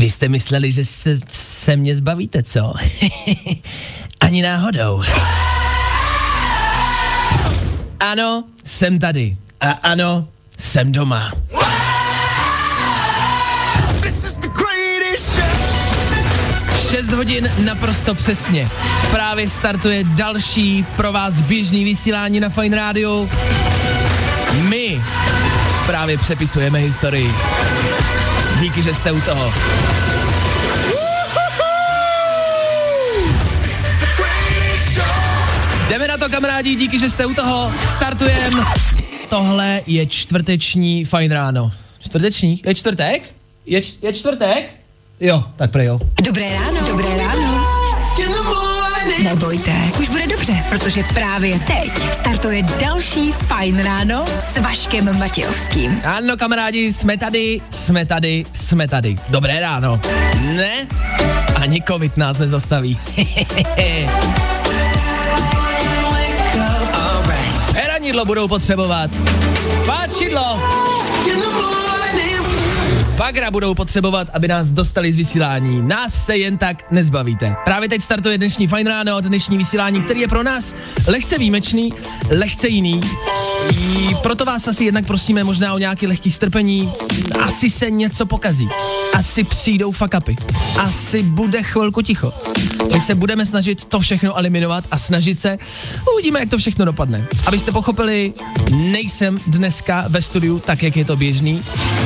Vy jste mysleli, že se, se mě zbavíte, co? Ani náhodou. Ano, jsem tady. A ano, jsem doma. Šest hodin naprosto přesně. Právě startuje další pro vás běžný vysílání na Fine Radio. My právě přepisujeme historii. Díky, že jste u toho. Jdeme na to, kamarádi, díky, že jste u toho. Startujem. Tohle je čtvrteční fajn ráno. Čtvrteční? Je čtvrtek? Je, č- je čtvrtek? Jo, tak prej jo. Dobré ráno. Dobré ráno. Nebojte, už bude dobře, protože právě teď startuje další Fajn ráno s Vaškem Matějovským. Ano, kamarádi, jsme tady, jsme tady, jsme tady. Dobré ráno. Ne? Ani covid nás nezastaví. Hranidlo budou potřebovat. Páčidlo. Bagra budou potřebovat, aby nás dostali z vysílání. Nás se jen tak nezbavíte. Právě teď startuje dnešní Fajn ráno, dnešní vysílání, který je pro nás lehce výjimečný, lehce jiný. Proto vás asi jednak prosíme možná o nějaký lehký strpení. Asi se něco pokazí. Asi přijdou fakapy. Asi bude chvilku ticho. My se budeme snažit to všechno eliminovat a snažit se. Uvidíme, jak to všechno dopadne. Abyste pochopili, nejsem dneska ve studiu tak, jak je to běžný,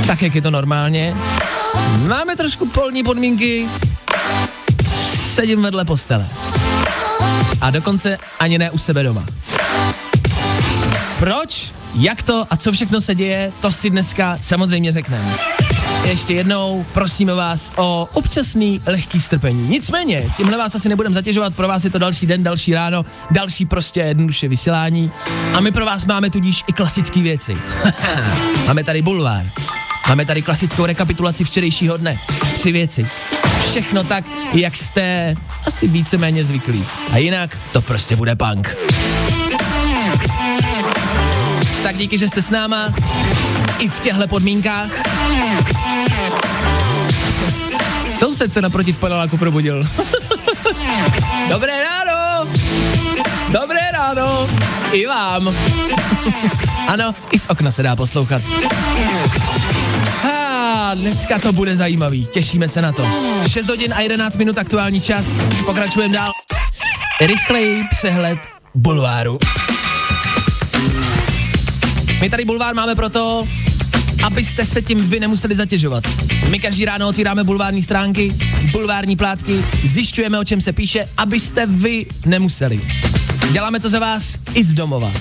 tak, jak je to normálně. Máme trošku polní podmínky. Sedím vedle postele. A dokonce ani ne u sebe doma. Proč? Jak to a co všechno se děje, to si dneska samozřejmě řekneme. Ještě jednou prosíme vás o občasný lehký strpení. Nicméně, tímhle vás asi nebudeme zatěžovat, pro vás je to další den, další ráno, další prostě jednoduše vysílání. A my pro vás máme tudíž i klasické věci. máme tady bulvár, máme tady klasickou rekapitulaci včerejšího dne. Tři věci. Všechno tak, jak jste asi víceméně zvyklí. A jinak to prostě bude punk. Tak díky, že jste s náma i v těchto podmínkách. Soused se naproti v paneláku probudil. Dobré ráno! Dobré ráno! I vám! ano, i z okna se dá poslouchat. Ah, dneska to bude zajímavý, těšíme se na to. 6 hodin a 11 minut aktuální čas, pokračujeme dál. Rychlej přehled bulváru. My tady bulvár máme proto, abyste se tím vy nemuseli zatěžovat. My každý ráno otvíráme bulvární stránky, bulvární plátky, zjišťujeme, o čem se píše, abyste vy nemuseli. Děláme to za vás i z domova.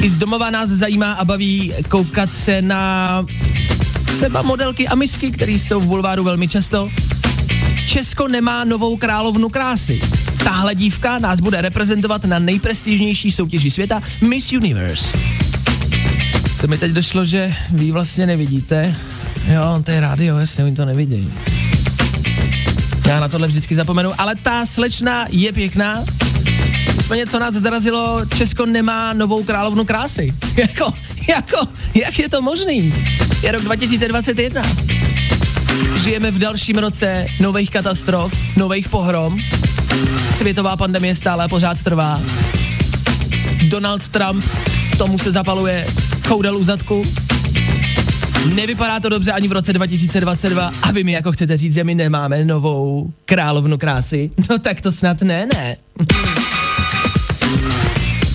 I z domova nás zajímá a baví koukat se na třeba modelky a misky, které jsou v bulváru velmi často. Česko nemá novou královnu krásy. Tahle dívka nás bude reprezentovat na nejprestižnější soutěži světa Miss Universe. Co mi teď došlo, že vy vlastně nevidíte. Jo, to je rádio, jasně, oni to nevidějí. Já na tohle vždycky zapomenu, ale ta slečna je pěkná. Nicméně, co nás zarazilo, Česko nemá novou královnu krásy. jako, jako, jak je to možný? Je rok 2021. Žijeme v dalším roce nových katastrof, nových pohrom. Světová pandemie stále pořád trvá. Donald Trump tomu se zapaluje koudel u zadku. Nevypadá to dobře ani v roce 2022 a vy mi jako chcete říct, že my nemáme novou královnu krásy? No tak to snad ne, ne.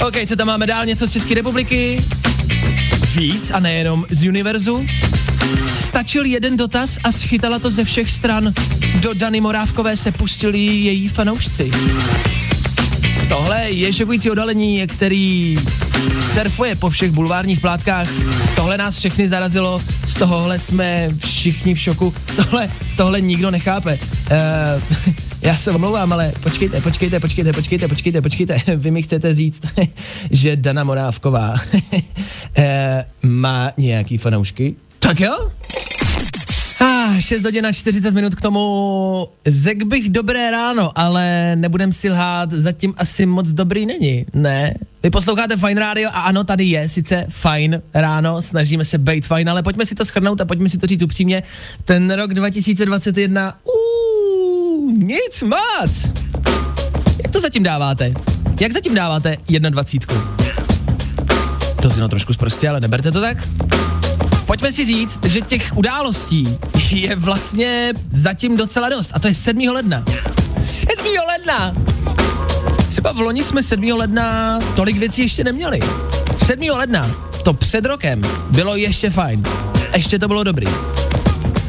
OK, co tam máme dál? Něco z České republiky? Víc a nejenom z univerzu? Stačil jeden dotaz a schytala to ze všech stran. Do Dany Morávkové se pustili její fanoušci. Tohle je šokující odhalení, který surfuje po všech bulvárních plátkách. Tohle nás všechny zarazilo, z tohohle jsme všichni v šoku. Tohle, tohle nikdo nechápe. Uh, Já se omlouvám, ale počkejte, počkejte, počkejte, počkejte, počkejte, počkejte. Vy mi chcete říct, že Dana Morávková eh, má nějaký fanoušky? Tak jo? Ah, 6 hodin a 40 minut k tomu. Řekl bych dobré ráno, ale nebudem si lhát, zatím asi moc dobrý není, ne? Vy posloucháte Fine Radio a ano, tady je sice fajn ráno, snažíme se být fajn, ale pojďme si to schrnout a pojďme si to říct upřímně. Ten rok 2021, uh, nic moc. Jak to zatím dáváte? Jak zatím dáváte 21? To znělo trošku zprostě, ale neberte to tak. Pojďme si říct, že těch událostí je vlastně zatím docela dost. A to je 7. ledna. 7. ledna! Třeba v loni jsme 7. ledna tolik věcí ještě neměli. 7. ledna, to před rokem, bylo ještě fajn. Ještě to bylo dobrý.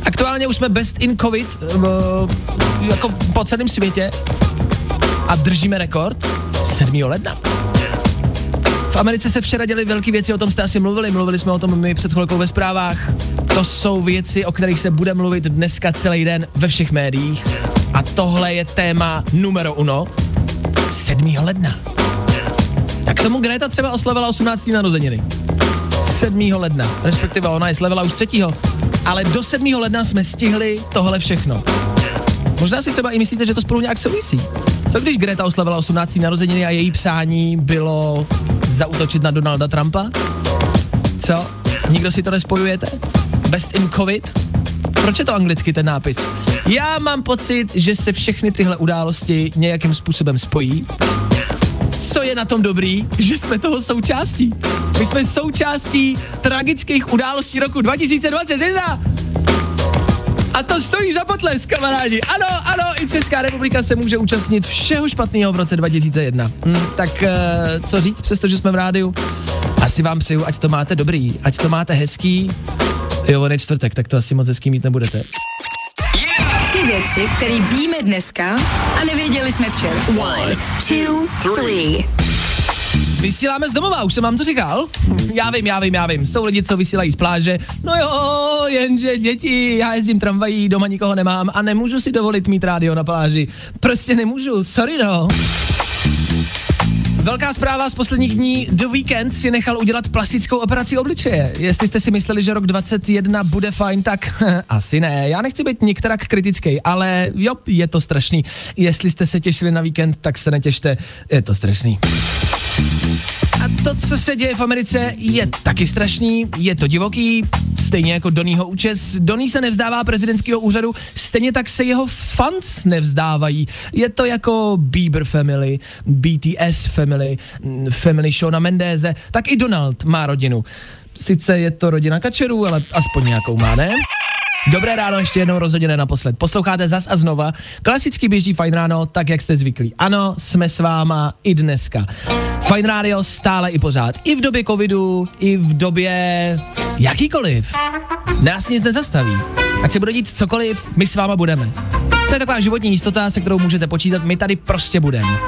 Aktuálně už jsme best in covid, uh, jako po celém světě a držíme rekord 7. ledna. V Americe se včera děly velké věci, o tom jste asi mluvili, mluvili jsme o tom my před chvilkou ve zprávách. To jsou věci, o kterých se bude mluvit dneska celý den ve všech médiích. A tohle je téma numero uno 7. ledna. A k tomu Greta třeba oslavila 18. narozeniny. 7. ledna, respektive ona je slavila už 3. Ale do 7. ledna jsme stihli tohle všechno. Možná si třeba i myslíte, že to spolu nějak souvisí. Co když Greta oslavila 18. narozeniny a její přání bylo zautočit na Donalda Trumpa? Co? Nikdo si to nespojujete? Best in COVID? Proč je to anglicky ten nápis? Já mám pocit, že se všechny tyhle události nějakým způsobem spojí. Co je na tom dobrý? Že jsme toho součástí. My jsme součástí tragických událostí roku 2021. A to stojí za potlesk, kamarádi. Ano, ano, i Česká republika se může účastnit všeho špatného v roce 2001. Hm, tak uh, co říct, přestože jsme v rádiu? Asi vám přeju, ať to máte dobrý, ať to máte hezký. Jo, on je čtvrtek, tak to asi moc hezký mít nebudete. Tři věci, které víme dneska a nevěděli jsme včera. One, two, three. Vysíláme z domova, už jsem vám to říkal? Já vím, já vím, já vím. Jsou lidi, co vysílají z pláže. No jo, jenže děti, já jezdím tramvají, doma nikoho nemám a nemůžu si dovolit mít rádio na pláži. Prostě nemůžu, sorry no. Velká zpráva z posledních dní. Do víkend si nechal udělat plastickou operaci obličeje. Jestli jste si mysleli, že rok 21 bude fajn, tak asi ne. Já nechci být některak kritický, ale jo, je to strašný. Jestli jste se těšili na víkend, tak se netěšte, je to strašný. A to, co se děje v Americe, je taky strašný, je to divoký, stejně jako Donýho účes. Doný se nevzdává prezidentského úřadu, stejně tak se jeho fans nevzdávají. Je to jako Bieber family, BTS family, family Shona Mendeze, tak i Donald má rodinu. Sice je to rodina kačerů, ale aspoň nějakou má, ne? Dobré ráno, ještě jednou rozhodně naposled. Posloucháte zas a znova. Klasicky běží Fajn ráno, tak jak jste zvyklí. Ano, jsme s váma i dneska. Fajn rádio stále i pořád. I v době covidu, i v době jakýkoliv. Nás nic nezastaví. Ať se bude dít cokoliv, my s váma budeme. To je taková životní jistota, se kterou můžete počítat, my tady prostě budeme.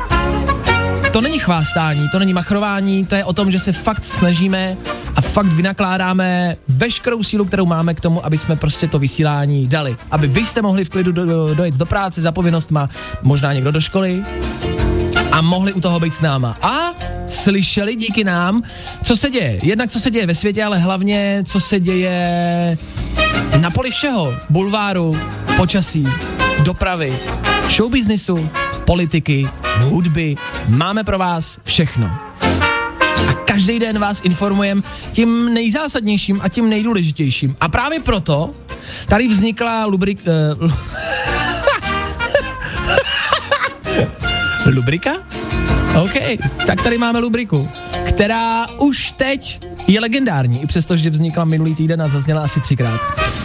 To není chvástání, to není machrování, to je o tom, že se fakt snažíme a fakt vynakládáme veškerou sílu, kterou máme k tomu, aby jsme prostě to vysílání dali. Aby vy jste mohli v klidu do, do, dojet do práce za povinnostma, možná někdo do školy a mohli u toho být s náma. A slyšeli díky nám, co se děje. Jednak co se děje ve světě, ale hlavně co se děje na poli všeho. Bulváru, počasí, dopravy, showbiznisu, politiky, hudby. Máme pro vás všechno. A každý den vás informujeme tím nejzásadnějším a tím nejdůležitějším. A právě proto tady vznikla lubrik... Uh, Lubrika? OK, tak tady máme Lubriku, která už teď je legendární, i přesto, že vznikla minulý týden a zazněla asi třikrát.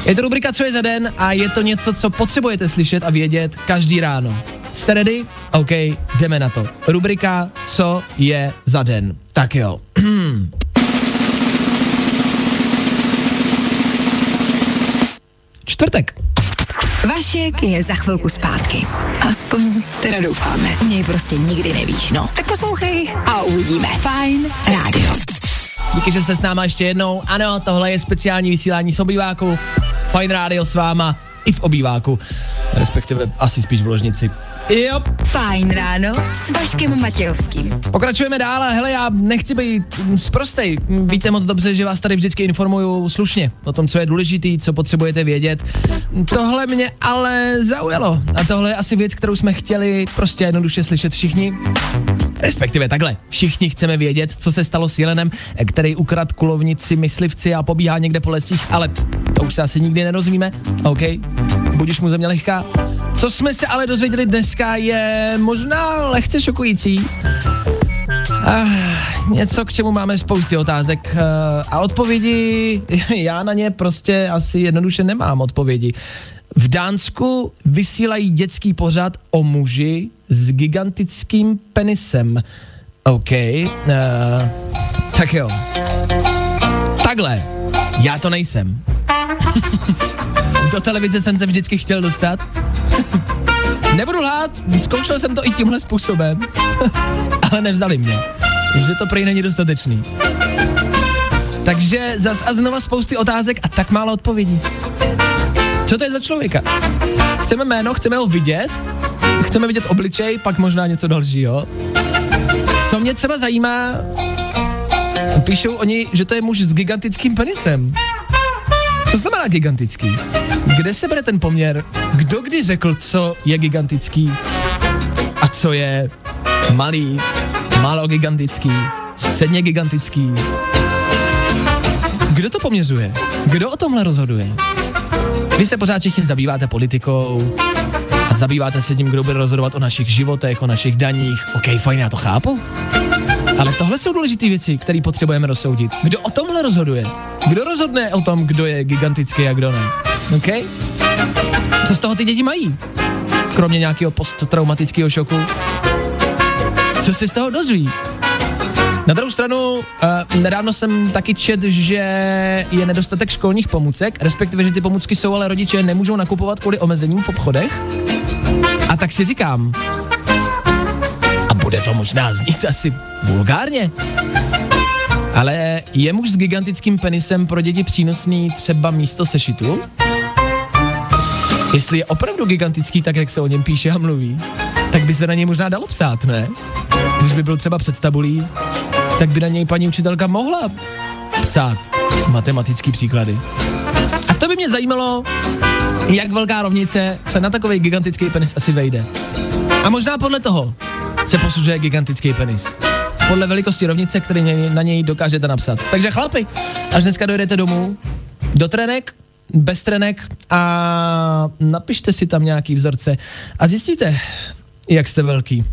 Je to rubrika Co je za den a je to něco, co potřebujete slyšet a vědět každý ráno. Jste ready? OK, jdeme na to. Rubrika Co je za den. Tak jo. Čtvrtek. Vašek je za chvilku zpátky. Aspoň teda doufáme. Něj prostě nikdy nevíš, no. Tak poslouchej a uvidíme. Fajn rádio. Díky, že jste s náma ještě jednou. Ano, tohle je speciální vysílání z obýváku. Fine Radio s váma i v obýváku, respektive asi spíš v ložnici. Jo. Fajn ráno s Vaškem Matějovským. Pokračujeme dál a hele, já nechci být sprostej. Víte moc dobře, že vás tady vždycky informuju slušně o tom, co je důležitý, co potřebujete vědět. Tohle mě ale zaujalo a tohle je asi věc, kterou jsme chtěli prostě jednoduše slyšet všichni. Respektive takhle, všichni chceme vědět, co se stalo s Jelenem, který ukrad kulovnici myslivci a pobíhá někde po lesích, ale to už se asi nikdy nerozvíme, OK, budíš mu země lehká. Co jsme se ale dozvěděli dneska je možná lehce šokující. Ah, něco, k čemu máme spousty otázek uh, a odpovědi, já na ně prostě asi jednoduše nemám odpovědi. V Dánsku vysílají dětský pořad o muži s gigantickým penisem. OK, uh, tak jo. Takhle, já to nejsem. Do televize jsem se vždycky chtěl dostat. Nebudu lhát, zkoušel jsem to i tímhle způsobem, ale nevzali mě. Že to prý není dostatečný. Takže zas a znova spousty otázek a tak málo odpovědí. Co to je za člověka? Chceme jméno, chceme ho vidět, chceme vidět obličej, pak možná něco dalšího. Co mě třeba zajímá, píšou oni, že to je muž s gigantickým penisem. Co znamená gigantický? Kde se bere ten poměr? Kdo kdy řekl, co je gigantický a co je malý, málo gigantický, středně gigantický? Kdo to poměřuje? Kdo o tomhle rozhoduje? Vy se pořád všichni zabýváte politikou a zabýváte se tím, kdo bude rozhodovat o našich životech, o našich daních. OK, fajn, já to chápu. Ale tohle jsou důležité věci, které potřebujeme rozsoudit. Kdo o tomhle rozhoduje? Kdo rozhodne o tom, kdo je gigantický a kdo ne? OK? Co z toho ty děti mají? Kromě nějakého posttraumatického šoku. Co si z toho dozví? Na druhou stranu, uh, nedávno jsem taky čet, že je nedostatek školních pomůcek, respektive, že ty pomůcky jsou, ale rodiče nemůžou nakupovat kvůli omezením v obchodech. A tak si říkám, a bude to možná znít asi vulgárně, ale je muž s gigantickým penisem pro děti přínosný třeba místo sešitu? Jestli je opravdu gigantický, tak jak se o něm píše a mluví, tak by se na něj možná dalo psát, ne? Když by byl třeba před tabulí, tak by na něj paní učitelka mohla psát matematický příklady. A to by mě zajímalo, jak velká rovnice se na takový gigantický penis asi vejde. A možná podle toho se posuzuje gigantický penis. Podle velikosti rovnice, který na něj dokážete napsat. Takže chlapi, až dneska dojdete domů, do trenek, bez trenek a napište si tam nějaký vzorce a zjistíte, jak jste velký.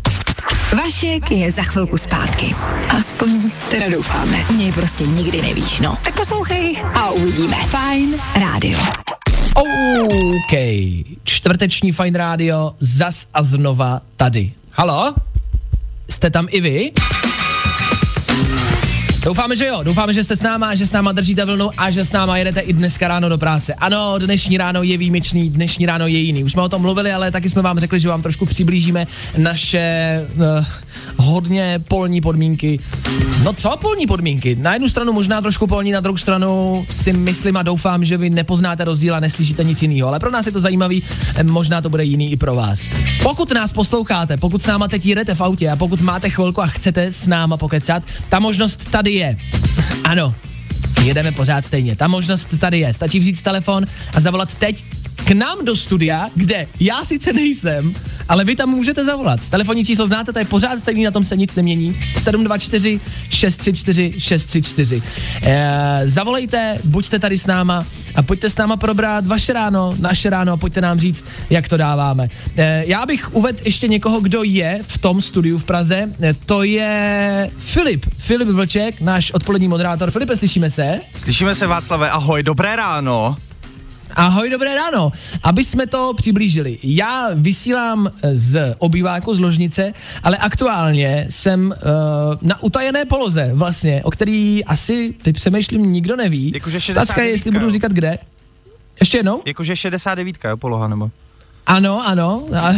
Vašek je za chvilku zpátky. Aspoň teda doufáme. Něj prostě nikdy nevíš, no. Tak poslouchej a uvidíme. Fajn rádio. OK, čtvrteční Fine Radio zas a znova tady. Halo? Jste tam i vy? Doufáme, že jo, doufáme, že jste s náma, že s náma držíte vlnu a že s náma jedete i dneska ráno do práce. Ano, dnešní ráno je výjimečný, dnešní ráno je jiný. Už jsme o tom mluvili, ale taky jsme vám řekli, že vám trošku přiblížíme naše uh, hodně polní podmínky. No co polní podmínky? Na jednu stranu možná trošku polní, na druhou stranu si myslím a doufám, že vy nepoznáte rozdíl a neslyšíte nic jiného. Ale pro nás je to zajímavý, eh, možná to bude jiný i pro vás. Pokud nás posloucháte, pokud s náma teď jedete v autě a pokud máte chvilku a chcete s náma pokecat, ta možnost tady je. Ano, jedeme pořád stejně. Ta možnost tady je. Stačí vzít telefon a zavolat teď k nám do studia, kde já sice nejsem, ale vy tam můžete zavolat. Telefonní číslo znáte, to je pořád stejný, na tom se nic nemění. 724 634 634. E, zavolejte, buďte tady s náma a pojďte s náma probrat vaše ráno, naše ráno a pojďte nám říct, jak to dáváme. E, já bych uvedl ještě někoho, kdo je v tom studiu v Praze. E, to je Filip. Filip Vlček, náš odpolední moderátor. Filipe, slyšíme se? Slyšíme se Václave, ahoj, dobré ráno. Ahoj, dobré ráno. Aby jsme to přiblížili, já vysílám z obýváku z ložnice, ale aktuálně jsem uh, na utajené poloze vlastně, o který asi, teď přemýšlím, nikdo neví. Jakože 69. Taska, jestli budu říkat kde. Ještě jednou? Jakože 69, jo, poloha, nebo? Ano, ano, a,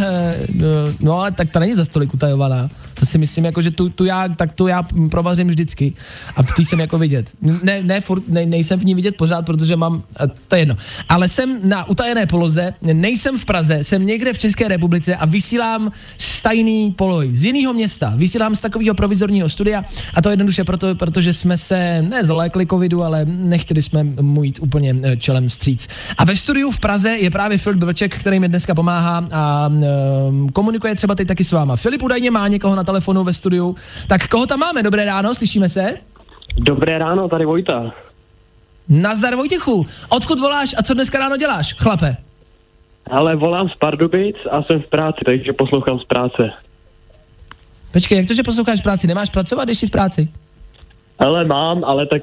no ale tak ta není za stolik utajovaná. To si myslím, jako, že tu, tu já, tak tu já provařím vždycky a v jsem jako vidět. Ne, ne, furt, ne, nejsem v ní vidět pořád, protože mám, a to je jedno. Ale jsem na utajené poloze, nejsem v Praze, jsem někde v České republice a vysílám z tajný poloj, z jiného města. Vysílám z takového provizorního studia a to jednoduše proto, protože jsme se ne zalékli covidu, ale nechtěli jsme mu jít úplně eh, čelem stříc. A ve studiu v Praze je právě Filip Vlček, který mi dneska pomáhá a um, komunikuje třeba teď taky s váma. Filip údajně má někoho na telefonu ve studiu. Tak koho tam máme? Dobré ráno, slyšíme se? Dobré ráno, tady Vojta. Nazdar Vojtěchu, odkud voláš a co dneska ráno děláš, chlape? Ale volám z Pardubic a jsem v práci, takže poslouchám z práce. Počkej, jak to, že posloucháš práci? Nemáš pracovat, když jsi v práci? Ale mám, ale tak,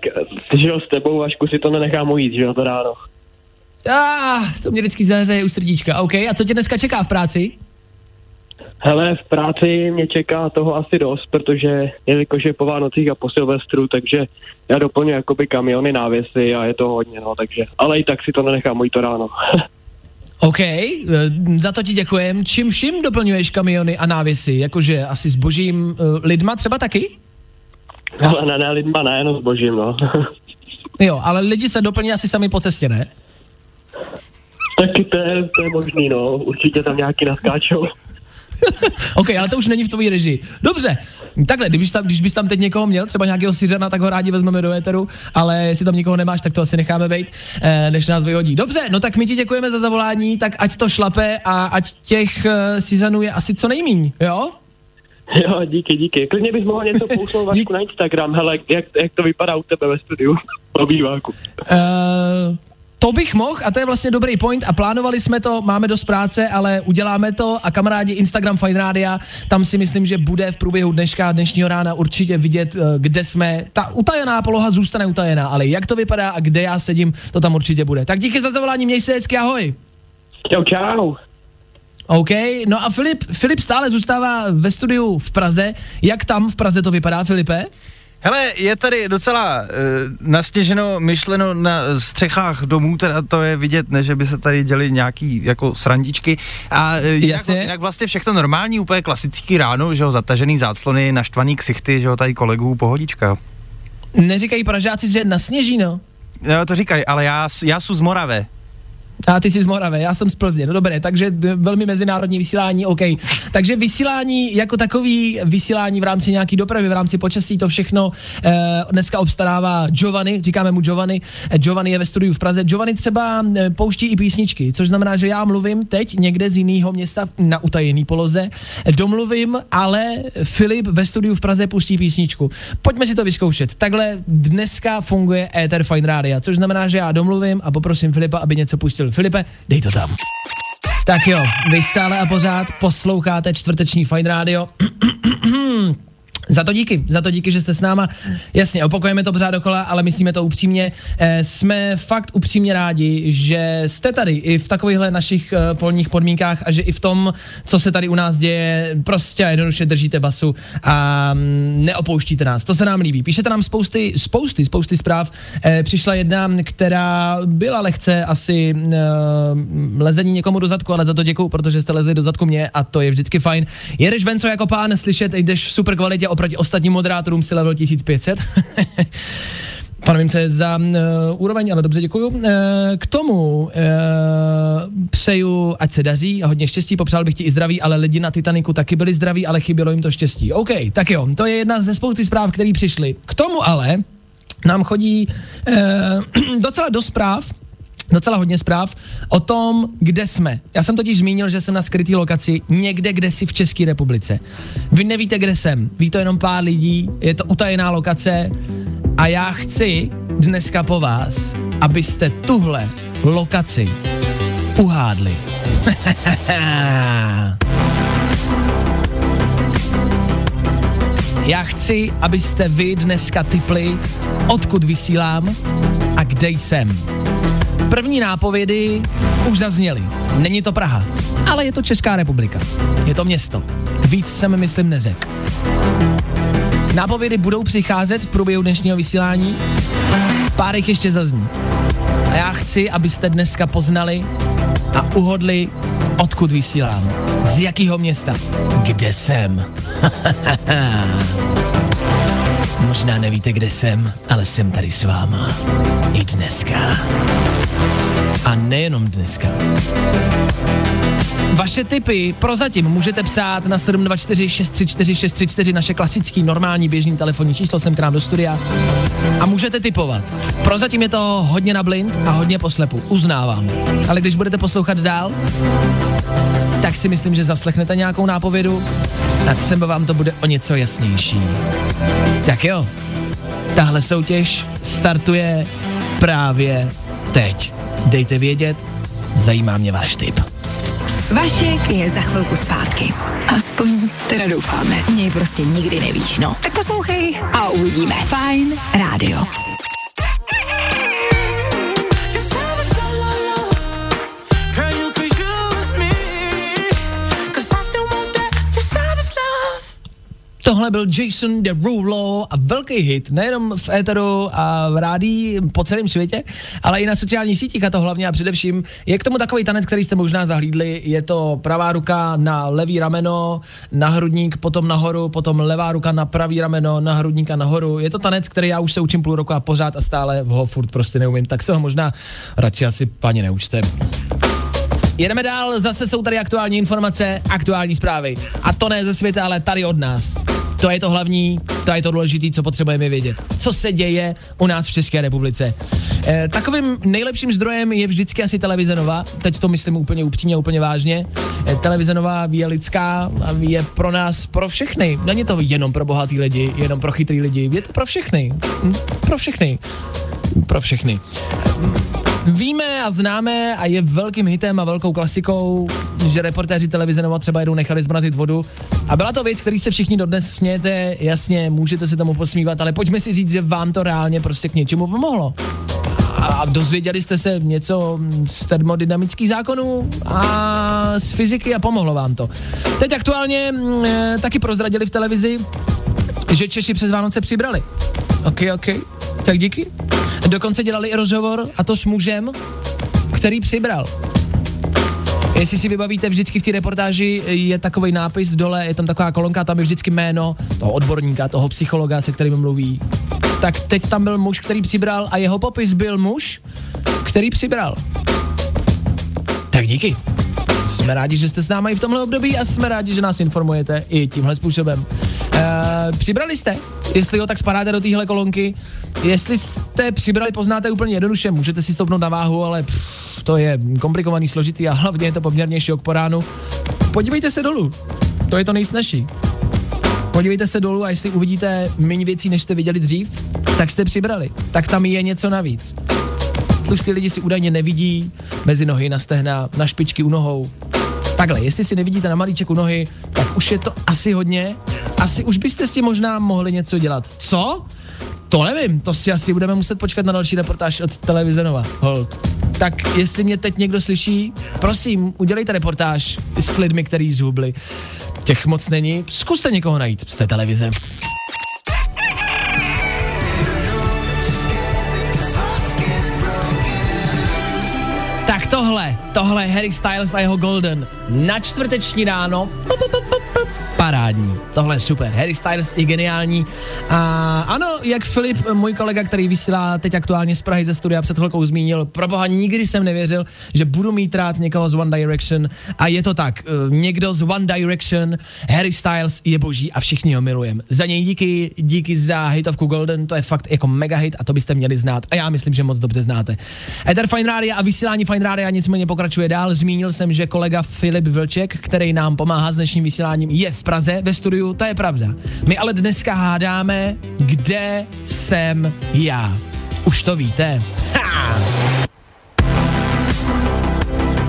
že jo, s tebou, Vašku, si to nenechám ujít, že jo, to ráno. Ah, to mě vždycky zahřeje u srdíčka. OK, a co tě dneska čeká v práci? Hele, v práci mě čeká toho asi dost, protože jelikož je po Vánocích a po Silvestru, takže já doplňuji jakoby kamiony návěsy a je to hodně, no, takže, ale i tak si to nenechám ujít to ráno. OK, eh, za to ti děkujem. Čím vším doplňuješ kamiony a návěsy? Jakože asi s božím uh, lidma třeba taky? ale ne, ne, lidma ne, jenom zbožím, no. Jo, ale lidi se doplní asi sami po cestě, ne? Taky to je, to je možný, no, určitě tam nějaký naskáčou. OK, ale to už není v tvojí režii. Dobře, takhle, když, tam, když bys tam teď někoho měl, třeba nějakého Syřana, tak ho rádi vezmeme do éteru, ale jestli tam někoho nemáš, tak to asi necháme být, eh, než nás vyhodí. Dobře, no tak my ti děkujeme za zavolání, tak ať to šlape a ať těch eh, Syřanů je asi co nejmíň, jo? Jo, díky, díky. Klidně bych mohl něco pousnout Vašku na Instagram, hele, jak, jak to vypadá u tebe ve studiu, po býváku. Uh, to bych mohl a to je vlastně dobrý point a plánovali jsme to, máme dost práce, ale uděláme to a kamarádi Instagram Fine Radio, tam si myslím, že bude v průběhu dneška, dnešního rána určitě vidět, eh, kde jsme. Ta utajená poloha zůstane utajená, ale jak to vypadá a kde já sedím, to tam určitě bude. Tak díky za zavolání, měj se hezky, ahoj. Čau, čau. OK, no a Filip, Filip stále zůstává ve studiu v Praze. Jak tam v Praze to vypadá, Filipe? Hele, je tady docela uh, nastěženo, myšleno na střechách domů, teda to je vidět, ne, že by se tady děli nějaký jako srandičky. A uh, jinak, Jasně. jinak vlastně všechno normální, úplně klasický ráno, že jo, zatažený záclony, naštvaný ksichty, že jo, tady kolegů, pohodička. Neříkají Pražáci, že nasněží, no? Jo, to říkají, ale já, já jsem z Morave. A ty jsi z Morave, já jsem z Plzně, no dobré, takže velmi mezinárodní vysílání, OK. Takže vysílání jako takový, vysílání v rámci nějaký dopravy, v rámci počasí, to všechno eh, dneska obstarává Giovanni, říkáme mu Giovanni, eh, Giovanni je ve studiu v Praze. Giovanni třeba eh, pouští i písničky, což znamená, že já mluvím teď někde z jiného města na utajený poloze, eh, domluvím, ale Filip ve studiu v Praze pustí písničku. Pojďme si to vyzkoušet. Takhle dneska funguje Ether Fine Radio, což znamená, že já domluvím a poprosím Filipa, aby něco pustil. Filipe, dej to tam. Tak jo, vy stále a pořád posloucháte čtvrteční Fine Radio. Za to díky, za to díky, že jste s náma. Jasně, opakujeme to pořád dokola, ale myslíme to upřímně. E, jsme fakt upřímně rádi, že jste tady i v takovýchhle našich e, polních podmínkách a že i v tom, co se tady u nás děje, prostě a jednoduše držíte basu a mm, neopouštíte nás. To se nám líbí. Píšete nám spousty, spousty, spousty zpráv. E, přišla jedna, která byla lehce asi lezení někomu do zadku, ale za to děkuju, protože jste lezli do zadku mě a to je vždycky fajn. Jedeš Venco jako pán, slyšet, jdeš v super kvalitě oproti ostatním moderátorům si level 1500. Pan je za uh, úroveň, ale dobře, děkuju. Uh, k tomu uh, přeju, ať se daří a hodně štěstí, popřál bych ti i zdraví, ale lidi na Titaniku taky byli zdraví, ale chybělo jim to štěstí. OK, tak jo, to je jedna ze spousty zpráv, které přišly. K tomu ale nám chodí uh, docela do zpráv, docela hodně zpráv o tom, kde jsme. Já jsem totiž zmínil, že jsem na skrytý lokaci někde, kde si v České republice. Vy nevíte, kde jsem, ví to jenom pár lidí, je to utajená lokace a já chci dneska po vás, abyste tuhle lokaci uhádli. Já chci, abyste vy dneska typli, odkud vysílám a kde jsem. První nápovědy už zazněly. Není to Praha, ale je to Česká republika. Je to město. Víc jsem, myslím, nezek. Nápovědy budou přicházet v průběhu dnešního vysílání. Pár jich ještě zazní. A já chci, abyste dneska poznali a uhodli, Odkud vysílám? Z jakého města? Kde jsem? Možná nevíte, kde jsem, ale jsem tady s váma. I dneska. A nejenom dneska. Vaše tipy prozatím můžete psát na 724 634 634 naše klasický normální běžný telefonní číslo sem k nám do studia a můžete typovat. Prozatím je to hodně na blind a hodně poslepu, uznávám. Ale když budete poslouchat dál, tak si myslím, že zaslechnete nějakou nápovědu a třeba vám to bude o něco jasnější. Tak jo, tahle soutěž startuje právě teď. Dejte vědět, zajímá mě váš tip. Vašek je za chvilku zpátky. Aspoň teda doufáme. Něj prostě nikdy nevíš, no. Tak poslouchej a uvidíme. Fajn rádio. Tohle byl Jason Derulo a velký hit, nejenom v éteru a v rádí po celém světě, ale i na sociálních sítích a to hlavně a především je k tomu takový tanec, který jste možná zahlídli, je to pravá ruka na levý rameno, na hrudník, potom nahoru, potom levá ruka na pravý rameno, na hrudník a nahoru. Je to tanec, který já už se učím půl roku a pořád a stále ho furt prostě neumím, tak se ho možná radši asi paní neučte. Jedeme dál, zase jsou tady aktuální informace, aktuální zprávy. A to ne ze světa, ale tady od nás. To je to hlavní, to je to důležité, co potřebujeme vědět. Co se děje u nás v České republice. E, takovým nejlepším zdrojem je vždycky asi televize Nova. Teď to myslím úplně upřímně, úplně vážně. E, televize Nova je lidská a je pro nás, pro všechny. Není to jenom pro bohatý lidi, jenom pro chytrý lidi. Je to pro všechny. Hm, pro všechny. Pro všechny. Víme a známe a je velkým hitem a velkou klasikou, že reportéři televize Nova třeba jedou nechali zmrazit vodu. A byla to věc, který se všichni dodnes smějete, jasně, můžete se tomu posmívat, ale pojďme si říct, že vám to reálně prostě k něčemu pomohlo. A dozvěděli jste se něco z termodynamických zákonů a z fyziky a pomohlo vám to. Teď aktuálně e, taky prozradili v televizi, že Češi přes Vánoce přibrali. OK, OK, tak díky. Dokonce dělali i rozhovor, a to s mužem, který přibral. Jestli si vybavíte, vždycky v té reportáži je takový nápis dole, je tam taková kolonka, tam je vždycky jméno toho odborníka, toho psychologa, se kterým mluví. Tak teď tam byl muž, který přibral a jeho popis byl muž, který přibral. Tak díky. Jsme rádi, že jste s námi v tomhle období a jsme rádi, že nás informujete i tímhle způsobem. Uh, přibrali jste? Jestli ho tak spadáte do téhle kolonky. Jestli jste přibrali, poznáte úplně jednoduše. Můžete si stoupnout na váhu, ale pff, to je komplikovaný, složitý a hlavně je to poměrně šok po ránu. Podívejte se dolů. To je to nejsnažší. Podívejte se dolů a jestli uvidíte méně věcí, než jste viděli dřív, tak jste přibrali. Tak tam je něco navíc. Tlustí lidi si údajně nevidí mezi nohy, na stehna, na špičky u nohou. Takhle, jestli si nevidíte na malíček u nohy, tak už je to asi hodně. Asi už byste s tím možná mohli něco dělat. Co? To nevím, to si asi budeme muset počkat na další reportáž od televize Nova. Hold. Tak jestli mě teď někdo slyší, prosím, udělejte reportáž s lidmi, který zhubli. Těch moc není, zkuste někoho najít z té televize. Tohle, je Harry Styles a jeho Golden. Na čtvrteční ráno, parádní. Tohle je super. Harry Styles je geniální. A ano, jak Filip, můj kolega, který vysílá teď aktuálně z Prahy ze studia před chvilkou zmínil, pro boha nikdy jsem nevěřil, že budu mít rád někoho z One Direction. A je to tak. eh, Někdo z One Direction, Harry Styles je boží a všichni ho milujeme. Za něj díky, díky za hitovku Golden, to je fakt jako mega hit a to byste měli znát. A já myslím, že moc dobře znáte. Ether Fine Radio a vysílání Fine Radio nicméně pokračuje dál. Zmínil jsem, že kolega Filip Vlček, který nám pomáhá s dnešním vysíláním, je v Praze ve studiu, to je pravda. My ale dneska hádáme, kde jsem já. Už to víte. Ha!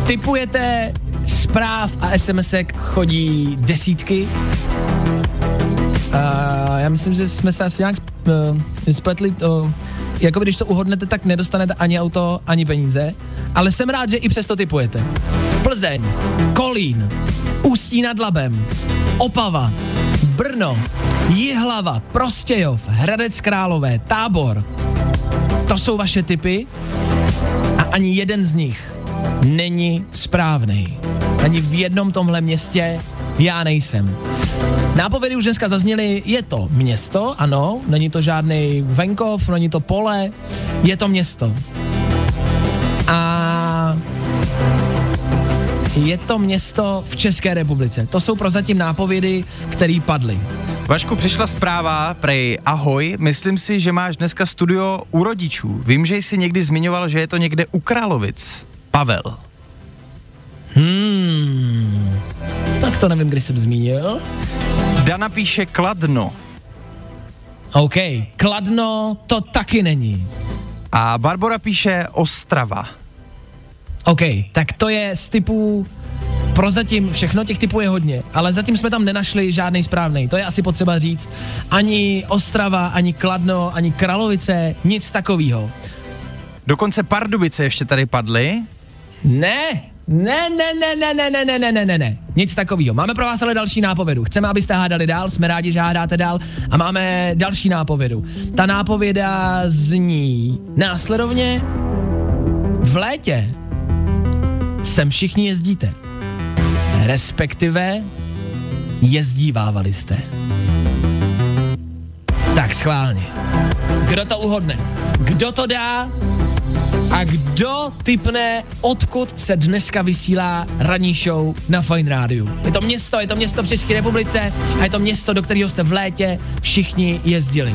Typujete, zpráv a SMSek chodí desítky. Uh, já myslím, že jsme se asi nějak uh, spletli. Uh, jako když to uhodnete, tak nedostanete ani auto, ani peníze. Ale jsem rád, že i přesto typujete. Plzeň, Kolín, Ústí nad Labem, Opava, Brno, Jihlava, Prostějov, Hradec Králové, Tábor. To jsou vaše typy a ani jeden z nich není správný. Ani v jednom tomhle městě já nejsem. Nápovědy už dneska zazněly, je to město, ano, není to žádný venkov, není to pole, je to město. Je to město v České republice. To jsou prozatím nápovědy, které padly. Vašku, přišla zpráva, prej, ahoj, myslím si, že máš dneska studio u rodičů. Vím, že jsi někdy zmiňoval, že je to někde u Královic. Pavel. Hmm, tak to nevím, kdy jsem zmínil. Dana píše Kladno. OK, Kladno to taky není. A Barbara píše Ostrava. OK, tak to je z typu prozatím všechno, těch typů je hodně, ale zatím jsme tam nenašli žádný správný. To je asi potřeba říct. Ani Ostrava, ani Kladno, ani Kralovice, nic takového. Dokonce Pardubice ještě tady padly. Ne, ne, ne, ne, ne, ne, ne, ne, ne, ne, ne, ne. Nic takového. Máme pro vás ale další nápovědu. Chceme, abyste hádali dál, jsme rádi, že hádáte dál a máme další nápovědu. Ta nápověda zní následovně v létě sem všichni jezdíte. Respektive jezdívávali jste. Tak schválně. Kdo to uhodne? Kdo to dá? A kdo typne, odkud se dneska vysílá ranní show na Fine Radio? Je to město, je to město v České republice a je to město, do kterého jste v létě všichni jezdili.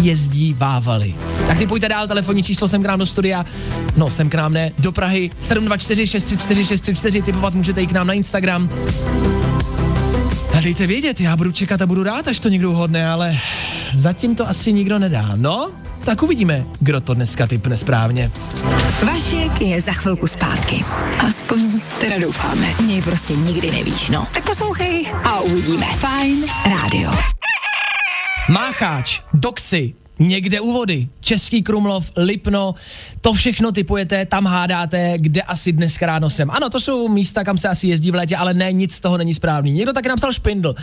Jezdí vávali. Tak typujte dál, telefonní číslo sem k nám do studia, no sem k nám ne, do Prahy 724 634 634, typovat můžete i k nám na Instagram. A dejte vědět, já budu čekat a budu rád, až to někdo uhodne, ale zatím to asi nikdo nedá. No, tak uvidíme, kdo to dneska typne správně. Vašek je za chvilku zpátky. Aspoň teda doufáme. Něj prostě nikdy nevíš, no. Tak poslouchej a uvidíme. Fajn rádio. Mácháč, Doxy, někde u vody, Český Krumlov, Lipno, to všechno typujete, tam hádáte, kde asi dneska ráno jsem. Ano, to jsou místa, kam se asi jezdí v létě, ale ne, nic z toho není správný. Někdo taky napsal špindl.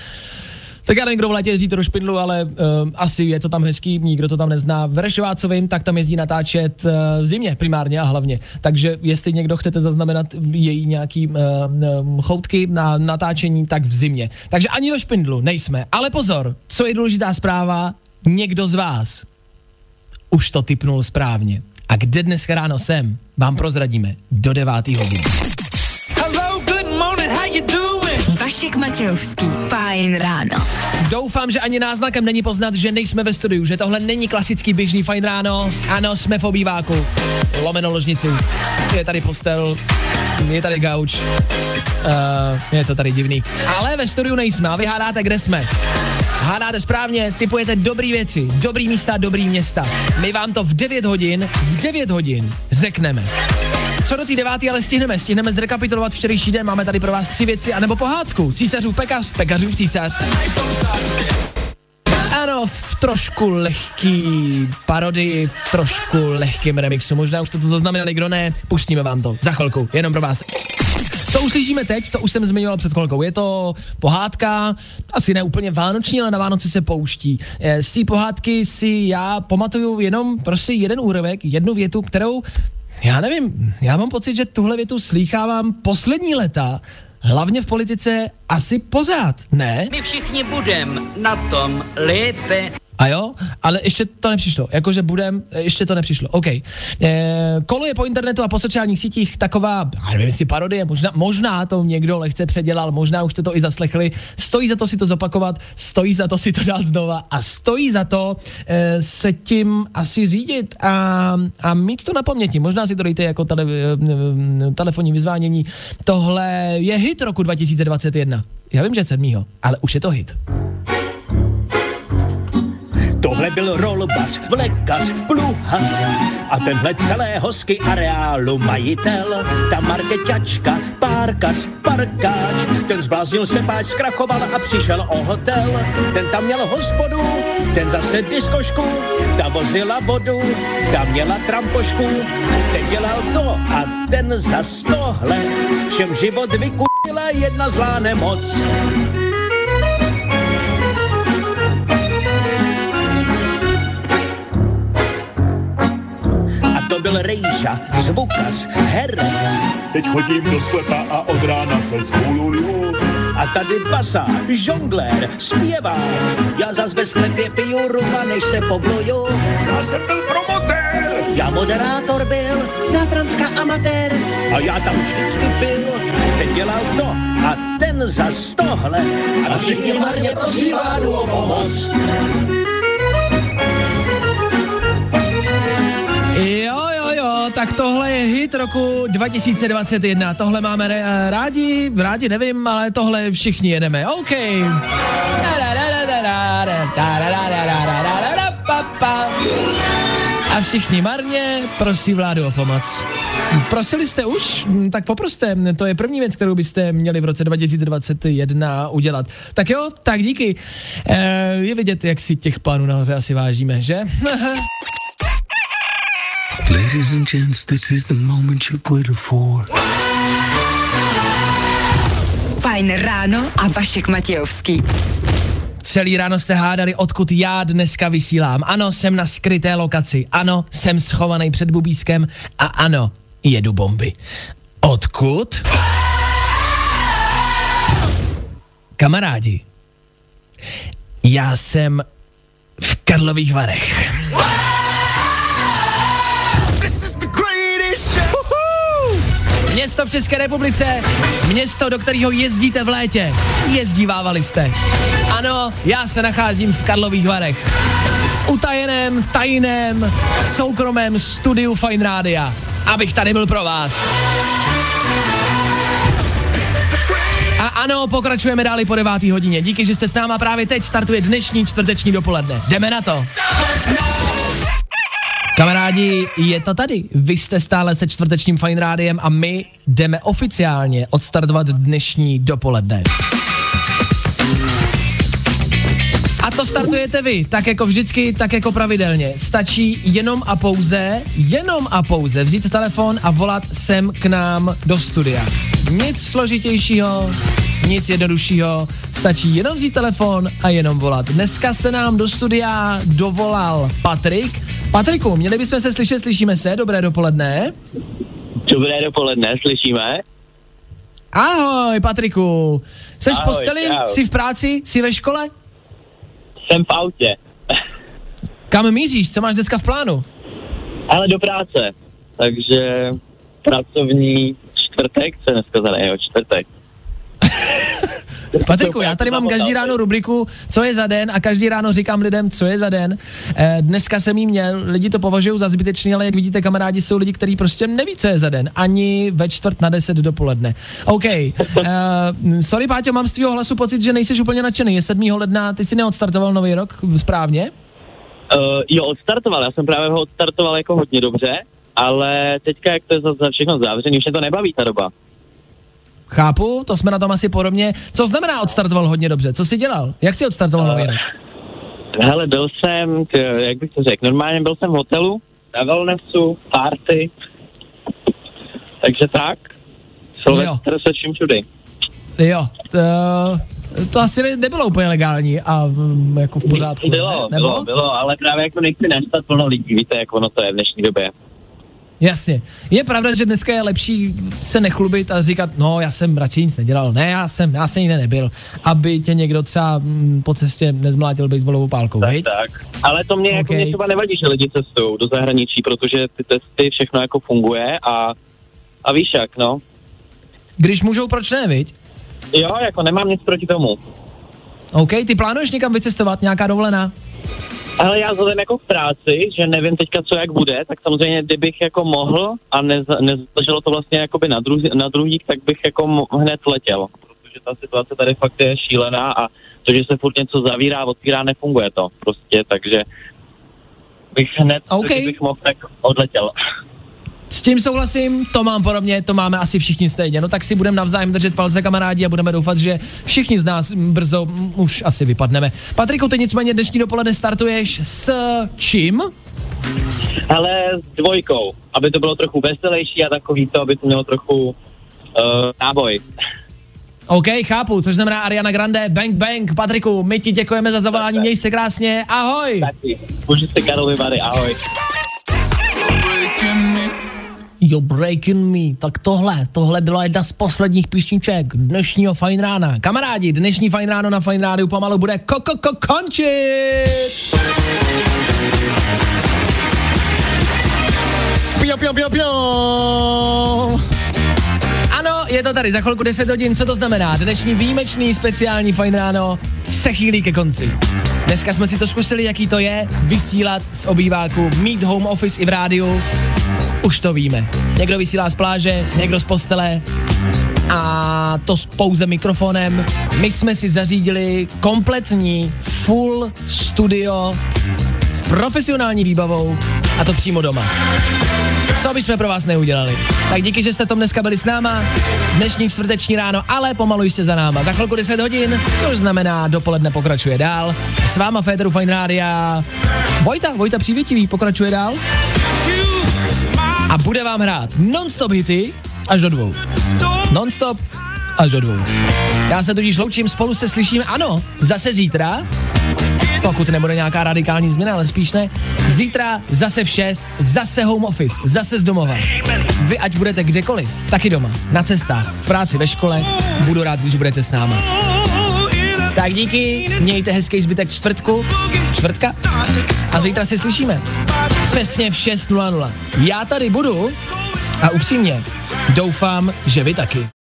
Tak já nevím, kdo v létě jezdí do Špindlu, ale uh, asi je to tam hezký, nikdo to tam nezná. V Rešovácovým tak tam jezdí natáčet uh, v zimě primárně a hlavně. Takže jestli někdo chcete zaznamenat její nějaký uh, choutky na natáčení, tak v zimě. Takže ani ve Špindlu nejsme. Ale pozor, co je důležitá zpráva, někdo z vás už to typnul správně. A kde dneska ráno jsem, vám prozradíme do 9. hodiny. Vašek Matějovský. Fajn ráno. Doufám, že ani náznakem není poznat, že nejsme ve studiu, že tohle není klasický běžný fajn ráno. Ano, jsme v obýváku. Lomeno ložnici. Je tady postel, je tady gauč. Uh, je to tady divný. Ale ve studiu nejsme a vy hádáte, kde jsme. Hádáte správně, typujete dobrý věci, dobrý místa, dobrý města. My vám to v 9 hodin, v 9 hodin řekneme. Co do té devátý ale stihneme, stihneme zrekapitulovat včerejší den, máme tady pro vás tři věci, anebo pohádku. Císařův pekař, pekařův císař. Ano, v trošku lehký parodii, v trošku lehkým remixu. Možná už jste to zaznamenali, kdo ne, pustíme vám to za chvilku, jenom pro vás. Co uslyšíme teď, to už jsem zmiňoval před chvilkou. Je to pohádka, asi ne úplně vánoční, ale na Vánoci se pouští. Eh, Z té pohádky si já pamatuju jenom prostě jeden úryvek, jednu větu, kterou, já nevím, já mám pocit, že tuhle větu slýchávám poslední leta, hlavně v politice asi pořád, ne? My všichni budeme na tom lépe. A jo, ale ještě to nepřišlo. Jakože budem, eh, ještě to nepřišlo. OK. E, koluje po internetu a po sociálních sítích taková, já nevím, jestli parodie, možná, možná to někdo lehce předělal, možná už jste to i zaslechli. Stojí za to si to zopakovat, stojí za to si to dát znova a stojí za to e, se tím asi řídit a, a mít to na paměti. Možná si to dejte jako tele, telefonní vyzvánění. Tohle je hit roku 2021. Já vím, že je sedmýho, ale už je to hit. Tohle byl rolbař, vlekař, pluhař a tenhle celého ski areálu majitel. Ta markeťačka, párkař, parkáč, ten zbláznil se páč, zkrachoval a přišel o hotel. Ten tam měl hospodu, ten zase diskošku, ta vozila vodu, ta měla trampošku, ten dělal to a ten zas tohle. Všem život vykutila jedna zlá nemoc. Byl rejža, zvukař, herec. Teď chodím do sklepa a od rána se zhuluju. A tady basa, žonglér, zpěvák. Já zas ve sklepě piju ruma, než se pobluju. Já jsem byl promotér. Já moderátor byl, já transka amatér. A já tam vždycky byl, ten dělal to a ten zas tohle. A všichni marně prosí vládu o pomoc. Tak tohle je hit roku 2021. Tohle máme re- rádi, rádi nevím, ale tohle všichni jedeme. OK. A všichni marně prosí vládu o pomoc. Prosili jste už? Hm, Tak poproste, to je první věc, kterou byste měli v roce 2021 udělat. Tak jo, tak díky. E, je vidět, jak si těch pánů nahoře asi vážíme, že? Ladies and gents, this is the moment you've waited for. Fajn ráno a Vašek Matějovský. Celý ráno jste hádali, odkud já dneska vysílám. Ano, jsem na skryté lokaci. Ano, jsem schovaný před bubískem. A ano, jedu bomby. Odkud? Kamarádi, já jsem v Karlových Varech. Město v České republice, město, do kterého jezdíte v létě. Jezdívávali jste. Ano, já se nacházím v Karlových Varech. V utajeném, tajném, soukromém studiu Fine Rádia. Abych tady byl pro vás. A ano, pokračujeme dál po devátý hodině. Díky, že jste s náma právě teď. Startuje dnešní čtvrteční dopoledne. Jdeme na to. Kamarádi, je to tady. Vy jste stále se čtvrtečním Fine Rádiem a my jdeme oficiálně odstartovat dnešní dopoledne. A to startujete vy, tak jako vždycky, tak jako pravidelně. Stačí jenom a pouze, jenom a pouze vzít telefon a volat sem k nám do studia. Nic složitějšího, nic jednoduššího, stačí jenom vzít telefon a jenom volat. Dneska se nám do studia dovolal Patrik. Patriku, měli bychom se slyšet, slyšíme se, dobré dopoledne. Dobré dopoledne, slyšíme? Ahoj Patriku, seš v Ahoj, posteli, čau. jsi v práci, jsi ve škole? Jsem v autě. Kam míříš, co máš dneska v plánu? Ale do práce. Takže pracovní čtvrtek, co je dneska za čtvrtek. Patriku, já tady mám každý ráno rubriku, co je za den a každý ráno říkám lidem, co je za den. Eh, dneska jsem jí měl, lidi to považují za zbytečný, ale jak vidíte, kamarádi jsou lidi, kteří prostě neví, co je za den, ani ve čtvrt na deset dopoledne. OK, eh, sorry Páťo, mám z tvého hlasu pocit, že nejsi úplně nadšený. Je 7. ledna, ty si neodstartoval nový rok správně? Uh, jo, odstartoval, já jsem právě ho odstartoval jako hodně dobře, ale teďka, jak to je za, za všechno zavřený, už mě to nebaví ta doba. Chápu, to jsme na tom asi podobně. Co znamená odstartoval hodně dobře? Co jsi dělal? Jak jsi odstartoval nový rok? Hele, byl jsem, ty, jak bych to řekl, normálně byl jsem v hotelu, na wellnessu, party, takže tak. Silvestr se čím všudy. Jo, to, to asi ne- nebylo úplně legální a mm, jako v pořádku. Bylo, ne? bylo, bylo, ale právě jako nechci nastat plno lidí, víte, jak ono to je v dnešní době. Jasně. Je pravda, že dneska je lepší se nechlubit a říkat, no já jsem radši nic nedělal, ne, já jsem, já jsem nikde nebyl, aby tě někdo třeba mm, po cestě nezmlátil baseballovou pálkou, Tak, viď? tak. Ale to mě, jako OK. mě třeba nevadí, že lidi cestují do zahraničí, protože ty testy, všechno jako funguje a, a víš jak, no. Když můžou, proč ne, viď? Jo, jako nemám nic proti tomu. OK, ty plánuješ někam vycestovat, nějaká dovolená? Ale já vzhledem jako v práci, že nevím teďka, co jak bude, tak samozřejmě, kdybych jako mohl a nez- to vlastně jakoby na, druh- na druhý, tak bych jako hned letěl. Protože ta situace tady fakt je šílená a to, že se furt něco zavírá, otvírá, nefunguje to prostě, takže bych hned, OK. bych mohl, tak odletěl. S tím souhlasím, to mám podobně, to máme asi všichni stejně. No tak si budeme navzájem držet palce kamarádi a budeme doufat, že všichni z nás brzo už asi vypadneme. Patriku, ty nicméně dnešní dopoledne startuješ s čím? Ale s dvojkou, aby to bylo trochu veselější a takový to, aby to mělo trochu uh, náboj. OK, chápu, což znamená Ariana Grande, bang bang, Patriku, my ti děkujeme za zavolání, měj se krásně, ahoj. Taky. Můžu se Karlovy Vary, ahoj. Jo, Breaking Me, tak tohle, tohle byla jedna z posledních písniček dnešního Fajn rána. Kamarádi, dnešní Fajn ráno na Fajn rádiu pomalu bude ko, končit. Pio, pio, pio, pio. Je to tady, za chvilku 10 hodin, co to znamená? Dnešní výjimečný speciální Fajn ráno se chýlí ke konci. Dneska jsme si to zkusili, jaký to je, vysílat z obýváku, mít home office i v rádiu. Už to víme. Někdo vysílá z pláže, někdo z postele a to s pouze mikrofonem. My jsme si zařídili kompletní full studio profesionální výbavou a to přímo doma. Co bychom pro vás neudělali? Tak díky, že jste tom dneska byli s náma. Dnešní čtvrteční ráno, ale pomalu jste za náma. Za chvilku 10 hodin, což znamená dopoledne pokračuje dál. S váma Féteru Fine Rádia. Vojta, Vojta Přívětivý pokračuje dál. A bude vám hrát non-stop hity až do dvou. Non-stop až do dvou. Já se tudíž loučím, spolu se slyšíme, ano, zase zítra, pokud nebude nějaká radikální změna, ale spíš ne. Zítra zase v 6, zase home office, zase z domova. Vy ať budete kdekoliv, taky doma, na cestách, v práci, ve škole, budu rád, když budete s náma. Tak díky, mějte hezký zbytek čtvrtku, čtvrtka a zítra se slyšíme. Přesně v 6.00. Já tady budu a upřímně doufám, že vy taky.